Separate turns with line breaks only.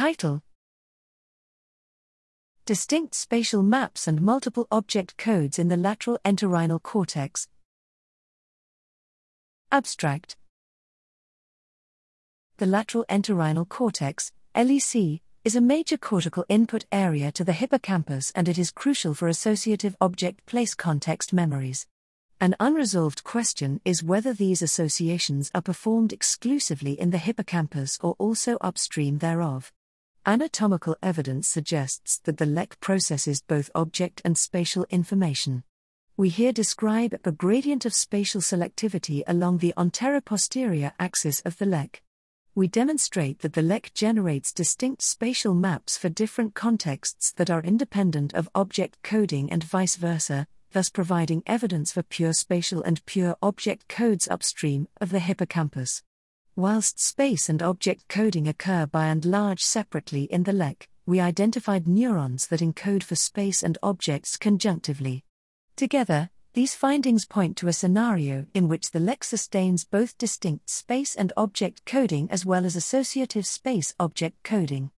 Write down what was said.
Title Distinct spatial maps and multiple object codes in the lateral entorhinal cortex. Abstract The lateral entorhinal cortex, LEC, is a major cortical input area to the hippocampus and it is crucial for associative object place context memories. An unresolved question is whether these associations are performed exclusively in the hippocampus or also upstream thereof. Anatomical evidence suggests that the LEC processes both object and spatial information. We here describe a gradient of spatial selectivity along the anteroposterior axis of the LEC. We demonstrate that the LEC generates distinct spatial maps for different contexts that are independent of object coding and vice versa, thus providing evidence for pure spatial and pure object codes upstream of the hippocampus. Whilst space and object coding occur by and large separately in the LEC, we identified neurons that encode for space and objects conjunctively. Together, these findings point to a scenario in which the LEC sustains both distinct space and object coding as well as associative space object coding.